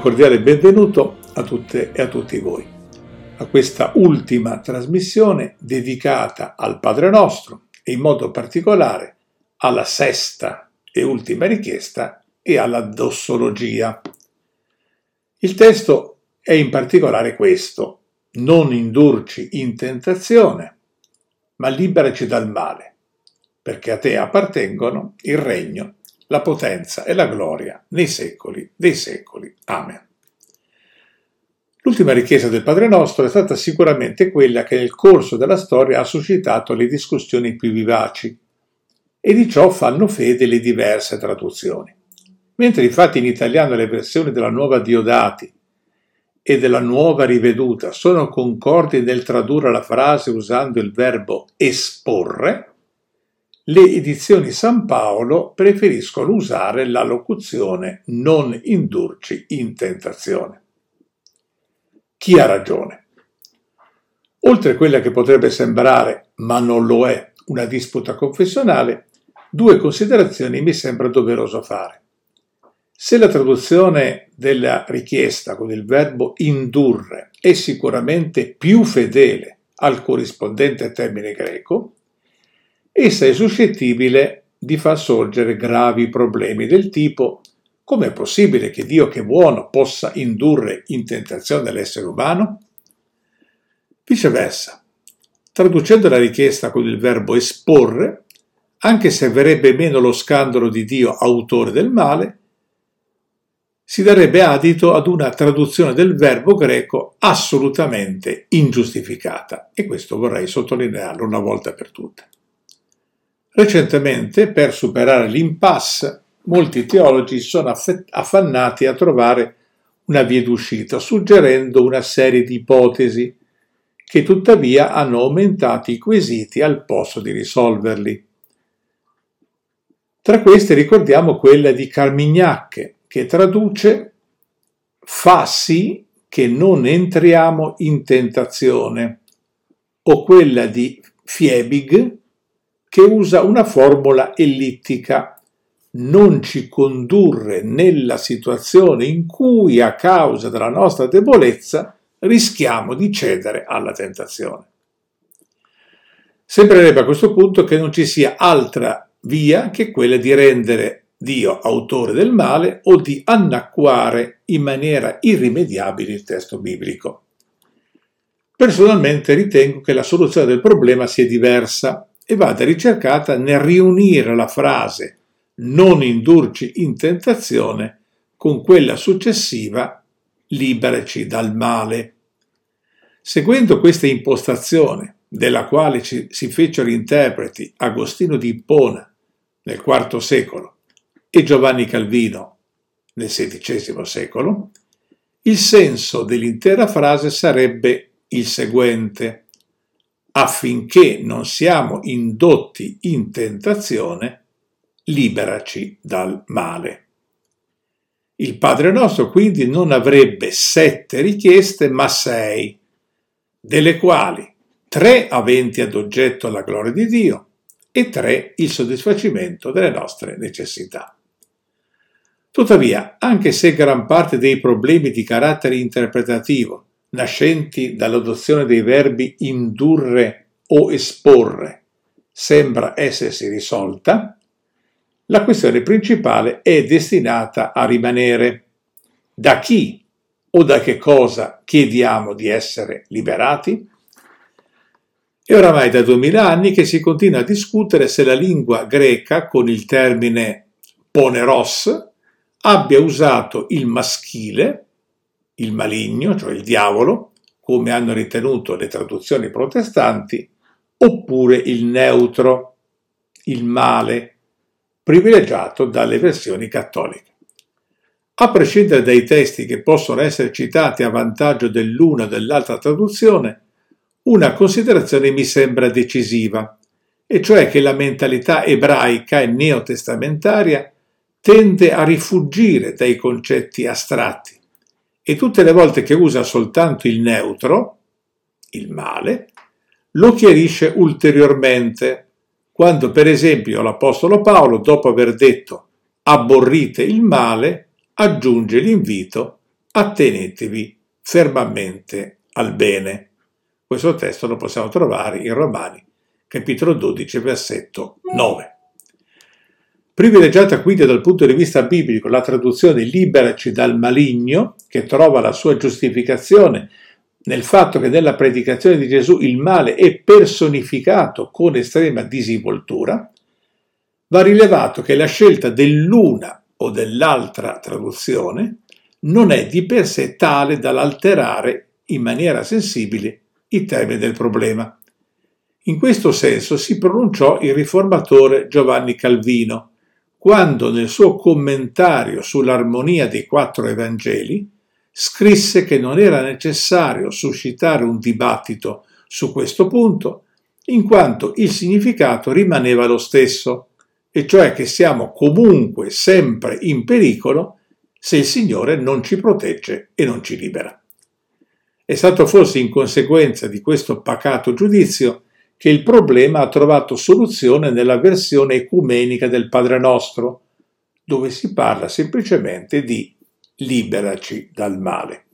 Cordiale benvenuto a tutte e a tutti voi a questa ultima trasmissione dedicata al Padre nostro e in modo particolare alla sesta e ultima richiesta e alla dossologia. Il testo è in particolare questo, non indurci in tentazione, ma liberaci dal male, perché a te appartengono il regno la potenza e la gloria nei secoli dei secoli. Amen. L'ultima richiesta del Padre nostro è stata sicuramente quella che nel corso della storia ha suscitato le discussioni più vivaci, e di ciò fanno fede le diverse traduzioni. Mentre infatti in italiano le versioni della nuova Diodati e della nuova riveduta sono concordi nel tradurre la frase usando il verbo esporre, le edizioni San Paolo preferiscono usare la locuzione non indurci in tentazione. Chi ha ragione? Oltre a quella che potrebbe sembrare, ma non lo è, una disputa confessionale, due considerazioni mi sembra doveroso fare. Se la traduzione della richiesta con il verbo indurre è sicuramente più fedele al corrispondente termine greco, essa è suscettibile di far sorgere gravi problemi del tipo come è possibile che Dio che è buono possa indurre in tentazione l'essere umano? Viceversa, traducendo la richiesta con il verbo esporre, anche se avrebbe meno lo scandalo di Dio autore del male, si darebbe adito ad una traduzione del verbo greco assolutamente ingiustificata e questo vorrei sottolinearlo una volta per tutte. Recentemente, per superare l'impasse, molti teologi sono affannati a trovare una via d'uscita, suggerendo una serie di ipotesi che tuttavia hanno aumentato i quesiti al posto di risolverli. Tra queste ricordiamo quella di Carmignac, che traduce fa sì che non entriamo in tentazione, o quella di Fiebig, che usa una formula ellittica non ci condurre nella situazione in cui a causa della nostra debolezza rischiamo di cedere alla tentazione. Sembrerebbe a questo punto che non ci sia altra via che quella di rendere Dio autore del male o di annacquare in maniera irrimediabile il testo biblico. Personalmente ritengo che la soluzione del problema sia diversa e vada ricercata nel riunire la frase non indurci in tentazione con quella successiva liberaci dal male. Seguendo questa impostazione, della quale ci, si fecero interpreti Agostino di Ippona nel IV secolo e Giovanni Calvino nel XVI secolo, il senso dell'intera frase sarebbe il seguente affinché non siamo indotti in tentazione, liberaci dal male. Il Padre nostro quindi non avrebbe sette richieste, ma sei, delle quali tre aventi ad oggetto la gloria di Dio e tre il soddisfacimento delle nostre necessità. Tuttavia, anche se gran parte dei problemi di carattere interpretativo nascenti dall'adozione dei verbi indurre o esporre sembra essersi risolta, la questione principale è destinata a rimanere. Da chi o da che cosa chiediamo di essere liberati? È oramai da duemila anni che si continua a discutere se la lingua greca con il termine poneros abbia usato il maschile il maligno, cioè il diavolo, come hanno ritenuto le traduzioni protestanti, oppure il neutro, il male, privilegiato dalle versioni cattoliche. A prescindere dai testi che possono essere citati a vantaggio dell'una o dell'altra traduzione, una considerazione mi sembra decisiva, e cioè che la mentalità ebraica e neotestamentaria tende a rifugire dai concetti astratti e tutte le volte che usa soltanto il neutro, il male, lo chiarisce ulteriormente, quando per esempio l'Apostolo Paolo, dopo aver detto abborrite il male, aggiunge l'invito attenetevi fermamente al bene. Questo testo lo possiamo trovare in Romani, capitolo 12, versetto 9. Privilegiata quindi dal punto di vista biblico la traduzione liberaci dal maligno, che trova la sua giustificazione nel fatto che nella predicazione di Gesù il male è personificato con estrema disinvoltura, va rilevato che la scelta dell'una o dell'altra traduzione non è di per sé tale dall'alterare in maniera sensibile i termini del problema. In questo senso si pronunciò il riformatore Giovanni Calvino, quando nel suo commentario sull'armonia dei quattro Evangeli scrisse che non era necessario suscitare un dibattito su questo punto, in quanto il significato rimaneva lo stesso, e cioè che siamo comunque sempre in pericolo se il Signore non ci protegge e non ci libera. È stato forse in conseguenza di questo pacato giudizio che il problema ha trovato soluzione nella versione ecumenica del Padre Nostro, dove si parla semplicemente di liberaci dal male.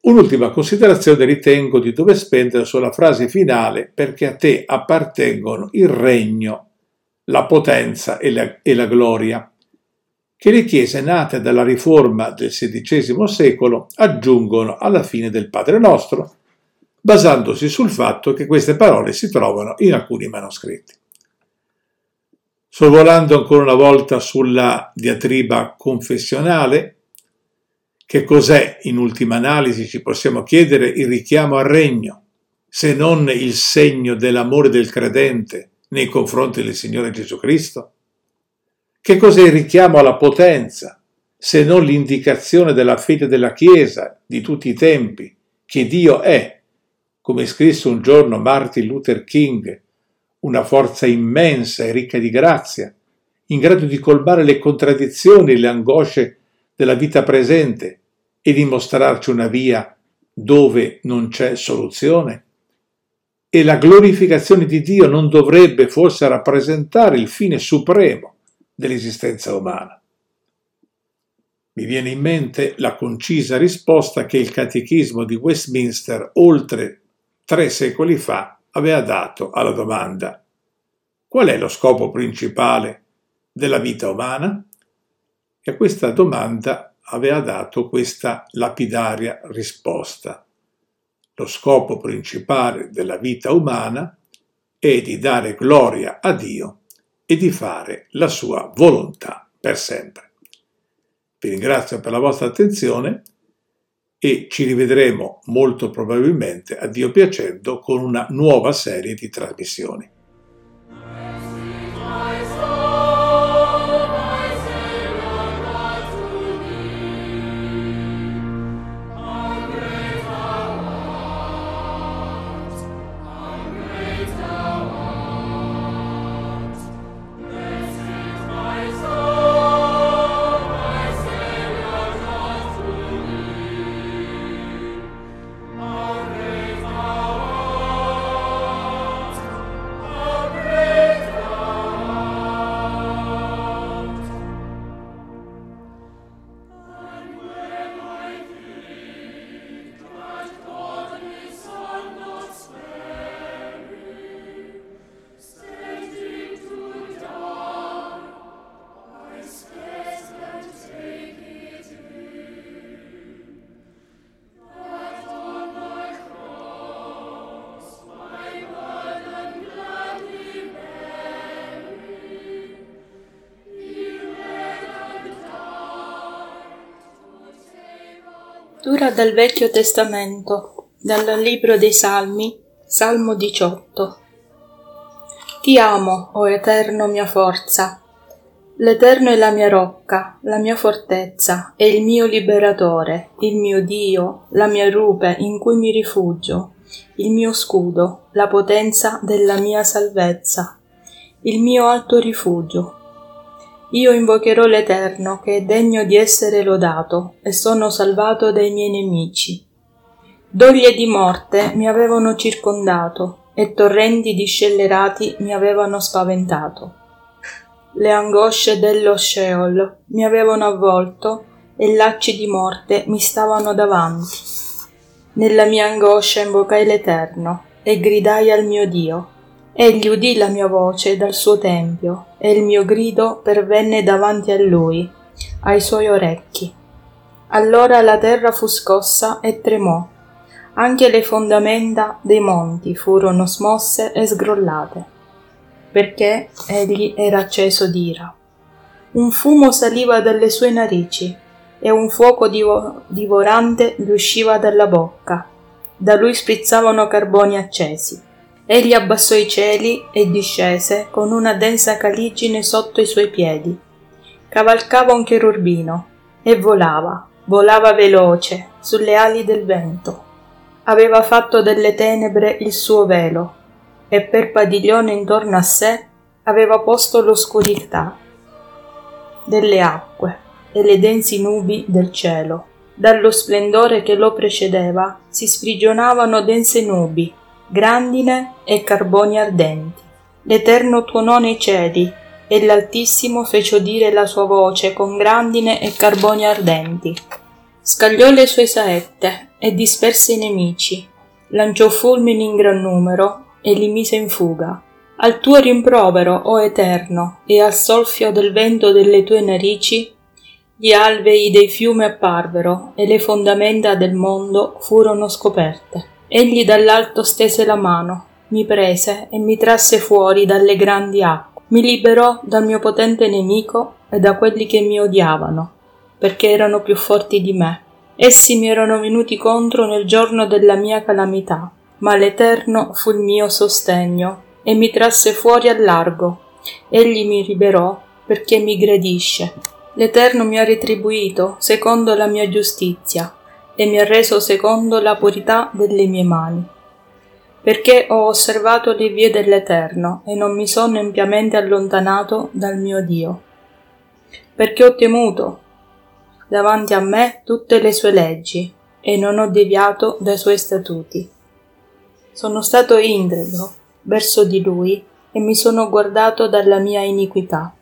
Un'ultima considerazione ritengo di dover spendere sulla frase finale perché a te appartengono il regno, la potenza e la, e la gloria, che le chiese nate dalla riforma del XVI secolo aggiungono alla fine del Padre Nostro basandosi sul fatto che queste parole si trovano in alcuni manoscritti. Sorvolando ancora una volta sulla diatriba confessionale, che cos'è in ultima analisi ci possiamo chiedere il richiamo al regno, se non il segno dell'amore del credente nei confronti del Signore Gesù Cristo? Che cos'è il richiamo alla potenza, se non l'indicazione della fede della Chiesa di tutti i tempi, che Dio è come scrisse un giorno Martin Luther King, una forza immensa e ricca di grazia, in grado di colmare le contraddizioni e le angosce della vita presente e di mostrarci una via dove non c'è soluzione? E la glorificazione di Dio non dovrebbe forse rappresentare il fine supremo dell'esistenza umana? Mi viene in mente la concisa risposta che il Catechismo di Westminster, oltre tre secoli fa aveva dato alla domanda qual è lo scopo principale della vita umana? E a questa domanda aveva dato questa lapidaria risposta. Lo scopo principale della vita umana è di dare gloria a Dio e di fare la sua volontà per sempre. Vi ringrazio per la vostra attenzione e ci rivedremo molto probabilmente, a Dio piacendo, con una nuova serie di trasmissioni. Lettura dal Vecchio Testamento, dal Libro dei Salmi, Salmo 18. Ti amo, o Eterno mia forza. L'Eterno è la mia rocca, la mia fortezza, è il mio liberatore, il mio Dio, la mia rupe in cui mi rifugio, il mio scudo, la potenza della mia salvezza, il mio alto rifugio, io invocherò l'Eterno, che è degno di essere lodato, e sono salvato dai miei nemici. Doglie di morte mi avevano circondato, e torrenti di scellerati mi avevano spaventato. Le angosce dello Sheol mi avevano avvolto, e lacci di morte mi stavano davanti. Nella mia angoscia invocai l'Eterno e gridai al mio Dio. Egli udì la mia voce dal suo tempio e il mio grido pervenne davanti a lui, ai suoi orecchi. Allora la terra fu scossa e tremò. Anche le fondamenta dei monti furono smosse e sgrollate, perché egli era acceso d'ira. Un fumo saliva dalle sue narici e un fuoco divo- divorante gli usciva dalla bocca. Da lui sprizzavano carboni accesi. Egli abbassò i cieli e discese con una densa caligine sotto i suoi piedi. Cavalcava un cherubino e volava, volava veloce sulle ali del vento. Aveva fatto delle tenebre il suo velo e per padiglione intorno a sé aveva posto l'oscurità delle acque e le densi nubi del cielo. Dallo splendore che lo precedeva si sprigionavano dense nubi, grandine e carboni ardenti. L'Eterno tuonò nei cieli e l'Altissimo fece udire la sua voce con grandine e carboni ardenti. Scagliò le sue saette e disperse i nemici, lanciò fulmini in gran numero e li mise in fuga. Al tuo rimprovero, o Eterno, e al solfio del vento delle tue narici, gli alvei dei fiumi apparvero e le fondamenta del mondo furono scoperte. Egli dall'alto stese la mano, mi prese e mi trasse fuori dalle grandi acque, mi liberò dal mio potente nemico e da quelli che mi odiavano, perché erano più forti di me. Essi mi erano venuti contro nel giorno della mia calamità, ma l'Eterno fu il mio sostegno e mi trasse fuori al largo. Egli mi liberò perché mi gradisce. L'Eterno mi ha retribuito secondo la mia giustizia e mi ha reso secondo la purità delle mie mani. Perché ho osservato le vie dell'Eterno e non mi sono empiamente allontanato dal mio Dio. Perché ho temuto davanti a me tutte le sue leggi e non ho deviato dai suoi statuti. Sono stato ingredo verso di lui e mi sono guardato dalla mia iniquità.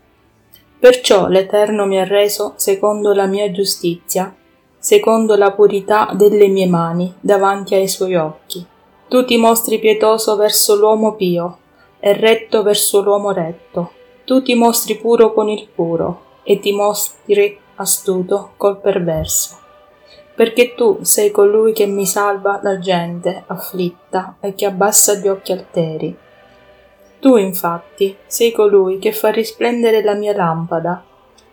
Perciò l'Eterno mi ha reso secondo la mia giustizia, secondo la purità delle mie mani davanti ai suoi occhi. Tu ti mostri pietoso verso l'uomo pio e retto verso l'uomo retto. Tu ti mostri puro con il puro e ti mostri astuto col perverso perché tu sei colui che mi salva da gente afflitta e che abbassa gli occhi alteri. Tu, infatti, sei colui che fa risplendere la mia lampada.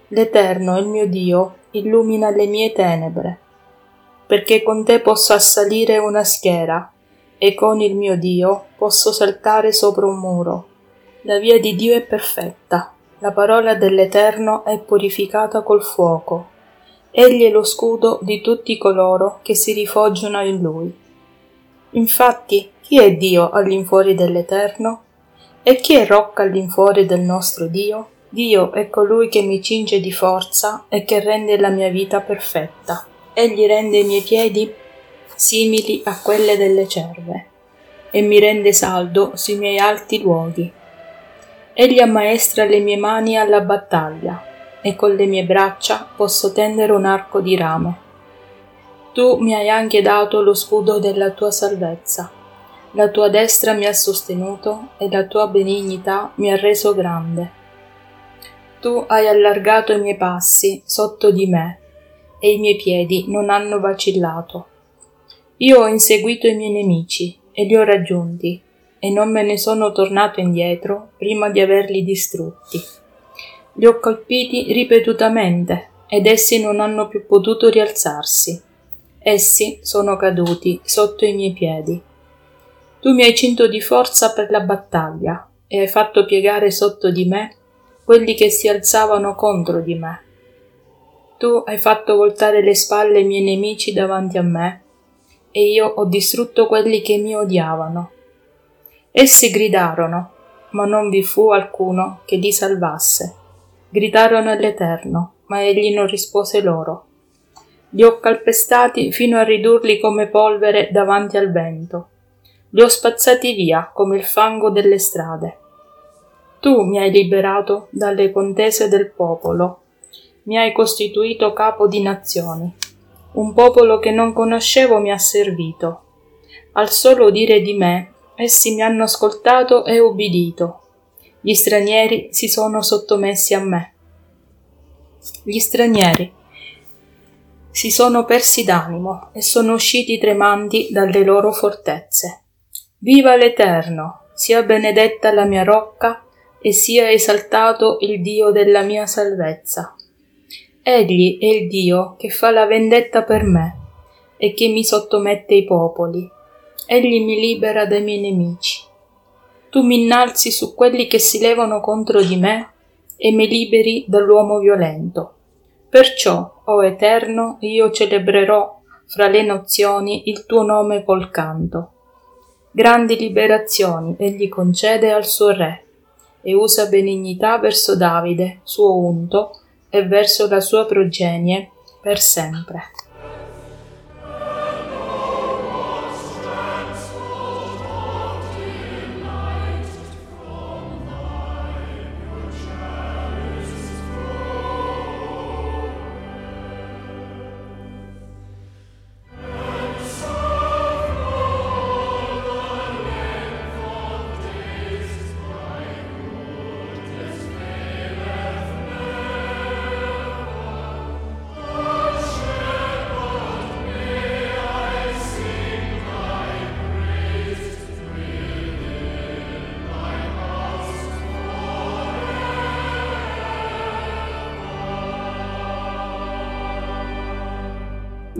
L'Eterno, il mio Dio, illumina le mie tenebre, perché con te posso assalire una schiera e con il mio Dio posso saltare sopra un muro. La via di Dio è perfetta, la parola dell'Eterno è purificata col fuoco Egli è lo scudo di tutti coloro che si rifugiano in lui. Infatti, chi è Dio all'infuori dell'Eterno? E chi è rocca all'infuori del nostro Dio? Dio è colui che mi cinge di forza e che rende la mia vita perfetta. Egli rende i miei piedi simili a quelle delle cerve e mi rende saldo sui miei alti luoghi. Egli ammaestra le mie mani alla battaglia e con le mie braccia posso tendere un arco di rame. Tu mi hai anche dato lo scudo della tua salvezza. La tua destra mi ha sostenuto e la tua benignità mi ha reso grande. Tu hai allargato i miei passi sotto di me e i miei piedi non hanno vacillato. Io ho inseguito i miei nemici e li ho raggiunti e non me ne sono tornato indietro prima di averli distrutti. Li ho colpiti ripetutamente ed essi non hanno più potuto rialzarsi. Essi sono caduti sotto i miei piedi. Tu mi hai cinto di forza per la battaglia e hai fatto piegare sotto di me quelli che si alzavano contro di me. Tu hai fatto voltare le spalle ai miei nemici davanti a me e io ho distrutto quelli che mi odiavano. Essi gridarono, ma non vi fu alcuno che li salvasse. Gridarono all'Eterno, ma egli non rispose loro. Li ho calpestati fino a ridurli come polvere davanti al vento. Li ho spazzati via come il fango delle strade. Tu mi hai liberato dalle contese del popolo. mi hai costituito capo di nazioni. Un popolo che non conoscevo mi ha servito. Al solo dire di me, essi mi hanno ascoltato e ubbidito. Gli stranieri si sono sottomessi a me. Gli stranieri si sono persi d'animo e sono usciti tremanti dalle loro fortezze. Viva l'Eterno, sia benedetta la mia rocca e sia esaltato il Dio della mia salvezza. Egli è il Dio che fa la vendetta per me e che mi sottomette i popoli. Egli mi libera dai miei nemici. Tu mi innalzi su quelli che si levano contro di me e mi liberi dall'uomo violento. Perciò, o Eterno, io celebrerò fra le nazioni il tuo nome col canto. Grandi liberazioni egli concede al suo re e usa benignità verso Davide, suo unto, e verso la sua progenie per sempre.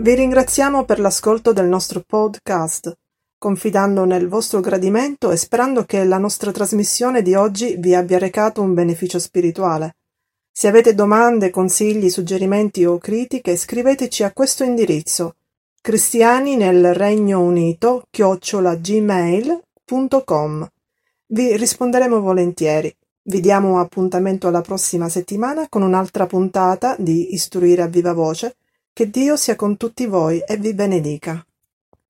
Vi ringraziamo per l'ascolto del nostro podcast, confidando nel vostro gradimento e sperando che la nostra trasmissione di oggi vi abbia recato un beneficio spirituale. Se avete domande, consigli, suggerimenti o critiche, scriveteci a questo indirizzo cristiani nel Regno Unito chiocciolagmail.com. Vi risponderemo volentieri. Vi diamo appuntamento alla prossima settimana con un'altra puntata di Istruire a viva voce che Dio sia con tutti voi e vi benedica.